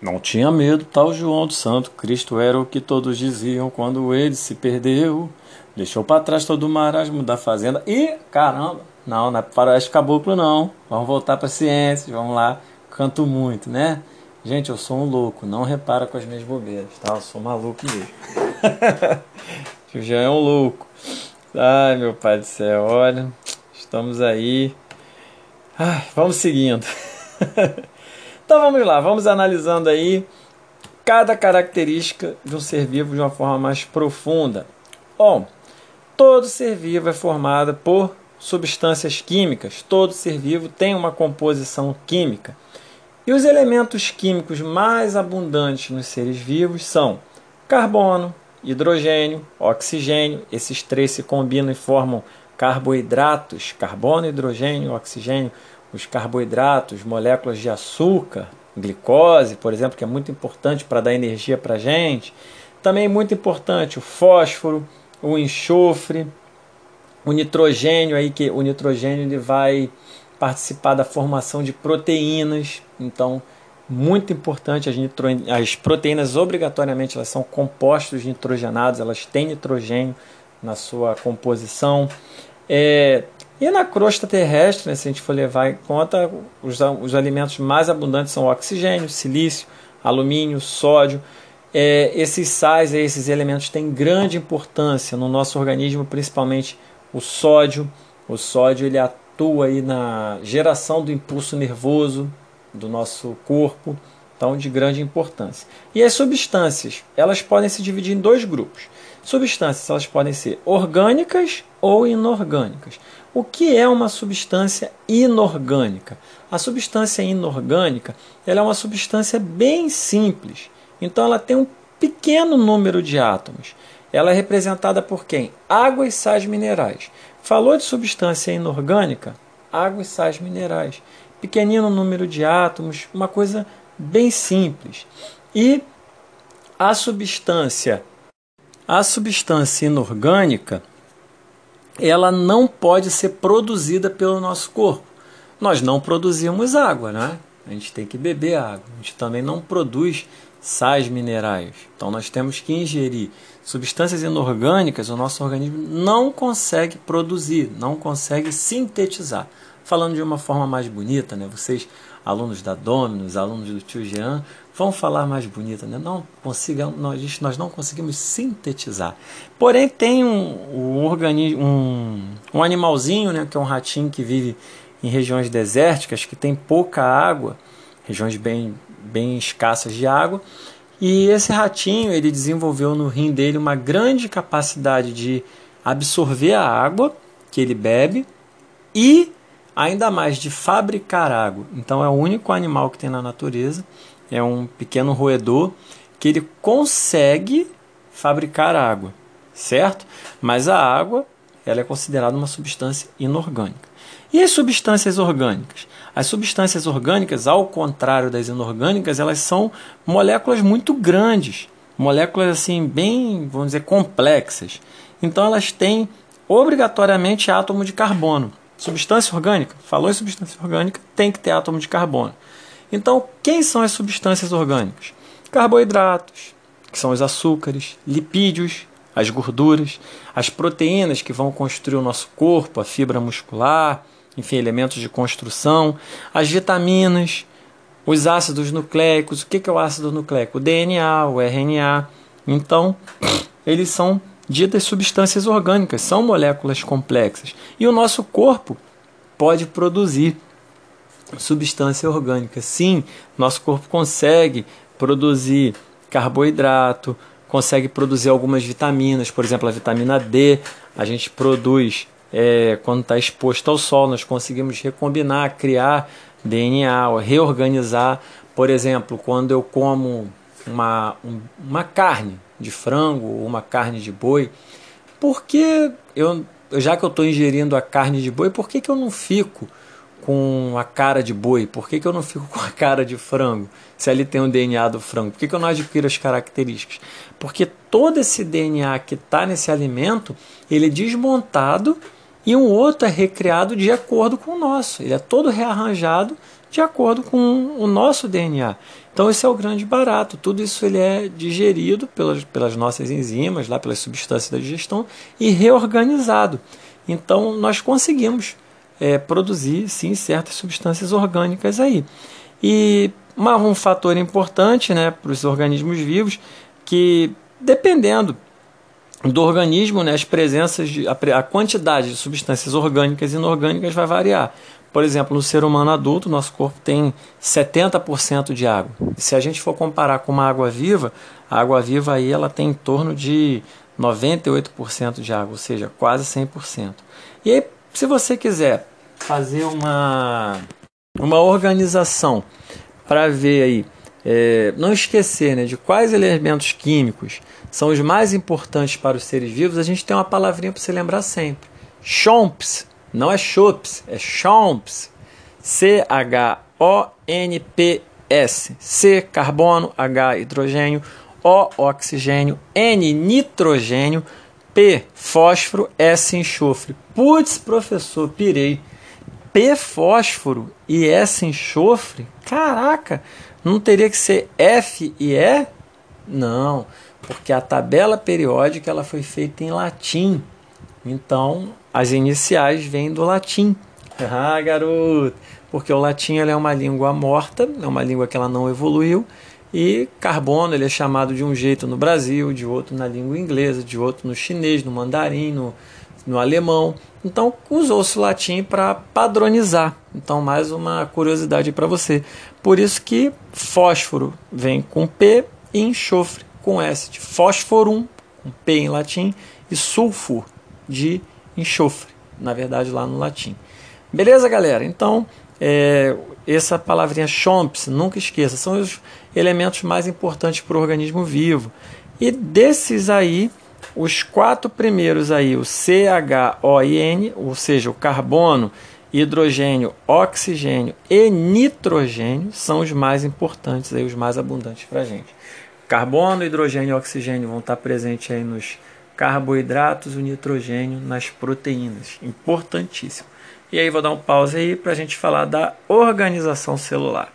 Não tinha medo, tal João do Santo. Cristo era o que todos diziam quando ele se perdeu. Deixou para trás todo o marasmo da fazenda. E, caramba, não, não é faroeste caboclo, não. Vamos voltar para ciência, vamos lá. Canto muito, né? Gente, eu sou um louco, não repara com as minhas bobeiras, tá? Eu sou maluco mesmo. o Jean é um louco. Ai, meu pai do céu, olha, estamos aí. Ai, vamos seguindo. Então vamos lá, vamos analisando aí cada característica de um ser vivo de uma forma mais profunda. Bom, todo ser vivo é formado por substâncias químicas, todo ser vivo tem uma composição química. E os elementos químicos mais abundantes nos seres vivos são carbono, hidrogênio, oxigênio. Esses três se combinam e formam carboidratos: carbono, hidrogênio, oxigênio os carboidratos, moléculas de açúcar, glicose, por exemplo, que é muito importante para dar energia para a gente. Também muito importante o fósforo, o enxofre, o nitrogênio aí que o nitrogênio ele vai participar da formação de proteínas. Então, muito importante as, nitro... as proteínas obrigatoriamente elas são compostos nitrogenados, elas têm nitrogênio na sua composição. É, e na crosta terrestre, né, se a gente for levar em conta, os, os alimentos mais abundantes são oxigênio, silício, alumínio, sódio. É, esses sais, esses elementos têm grande importância no nosso organismo, principalmente o sódio. O sódio ele atua aí na geração do impulso nervoso do nosso corpo, então de grande importância. E as substâncias, elas podem se dividir em dois grupos. Substâncias, elas podem ser orgânicas ou inorgânicas. O que é uma substância inorgânica? A substância inorgânica ela é uma substância bem simples. Então ela tem um pequeno número de átomos. Ela é representada por quem? Água e sais minerais. Falou de substância inorgânica? Água e sais minerais. Pequenino número de átomos, uma coisa bem simples. E a substância, a substância inorgânica, ela não pode ser produzida pelo nosso corpo. Nós não produzimos água, né? A gente tem que beber água. A gente também não produz sais minerais. Então nós temos que ingerir substâncias inorgânicas, o nosso organismo não consegue produzir, não consegue sintetizar. Falando de uma forma mais bonita, né? Vocês, alunos da Dominus, alunos do tio Jean, vão falar mais bonita, né? Não consigamos, nós, nós não conseguimos sintetizar. Porém, tem um, um, organismo, um, um animalzinho, né? Que é um ratinho que vive em regiões desérticas, que tem pouca água, regiões bem, bem escassas de água. E esse ratinho, ele desenvolveu no rim dele uma grande capacidade de absorver a água que ele bebe e ainda mais de fabricar água. Então é o único animal que tem na natureza é um pequeno roedor que ele consegue fabricar água, certo? Mas a água ela é considerada uma substância inorgânica. E as substâncias orgânicas? As substâncias orgânicas, ao contrário das inorgânicas, elas são moléculas muito grandes, moléculas assim bem, vamos dizer, complexas. Então elas têm obrigatoriamente átomo de carbono. Substância orgânica, falou em substância orgânica, tem que ter átomo de carbono. Então, quem são as substâncias orgânicas? Carboidratos, que são os açúcares, lipídios, as gorduras, as proteínas que vão construir o nosso corpo, a fibra muscular, enfim, elementos de construção, as vitaminas, os ácidos nucleicos. O que é o ácido nucleico? O DNA, o RNA. Então, eles são ditas substâncias orgânicas, são moléculas complexas. E o nosso corpo pode produzir substância orgânica. Sim, nosso corpo consegue produzir carboidrato, consegue produzir algumas vitaminas, por exemplo, a vitamina D, a gente produz é, quando está exposto ao sol, nós conseguimos recombinar, criar DNA, reorganizar. Por exemplo, quando eu como uma, uma carne de frango ou uma carne de boi, porque eu, já que eu estou ingerindo a carne de boi, por que, que eu não fico com a cara de boi? Por que, que eu não fico com a cara de frango? Se ali tem o DNA do frango, por que, que eu não adquiro as características? Porque todo esse DNA que está nesse alimento, ele é desmontado e um outro é recriado de acordo com o nosso. Ele é todo rearranjado de acordo com o nosso DNA. Então esse é o grande barato. Tudo isso ele é digerido pelas, pelas nossas enzimas, lá pelas substâncias da digestão e reorganizado. Então nós conseguimos é, produzir sim certas substâncias orgânicas aí. E uma, um fator importante né, para os organismos vivos que dependendo do organismo, né, as presenças de, a, a quantidade de substâncias orgânicas e inorgânicas vai variar. Por exemplo, no ser humano adulto, nosso corpo tem 70% de água. Se a gente for comparar com uma água viva, a água viva aí ela tem em torno de 98% de água, ou seja, quase 100%. E aí, se você quiser fazer uma, uma organização para ver aí, é, não esquecer né, de quais elementos químicos são os mais importantes para os seres vivos, a gente tem uma palavrinha para você lembrar sempre. Chomps, não é chops, é chomps. C-H-O-N-P-S. C, carbono, H, hidrogênio, O, oxigênio, N, nitrogênio, P, fósforo, S, enxofre. Putz, professor, pirei. P, fósforo e S, enxofre? Caraca, não teria que ser F e E? Não, porque a tabela periódica ela foi feita em latim. Então, as iniciais vêm do latim. Ah, garoto! Porque o latim é uma língua morta, é uma língua que ela não evoluiu, e carbono ele é chamado de um jeito no Brasil, de outro na língua inglesa, de outro no chinês, no mandarim, no, no alemão. Então usou-se o latim para padronizar. Então mais uma curiosidade para você. Por isso que fósforo vem com P e enxofre com S, de fósforum, com P em latim, e sulfur, de enxofre, na verdade lá no latim. Beleza, galera? Então, é, essa palavrinha chomps, nunca esqueça, são os elementos mais importantes para o organismo vivo. E desses aí, os quatro primeiros aí, o CHON, ou seja, o carbono, hidrogênio, oxigênio e nitrogênio, são os mais importantes, aí, os mais abundantes para a gente. Carbono, hidrogênio e oxigênio vão estar presentes aí nos carboidratos, o nitrogênio nas proteínas. Importantíssimo. E aí vou dar um pause aí para a gente falar da organização celular.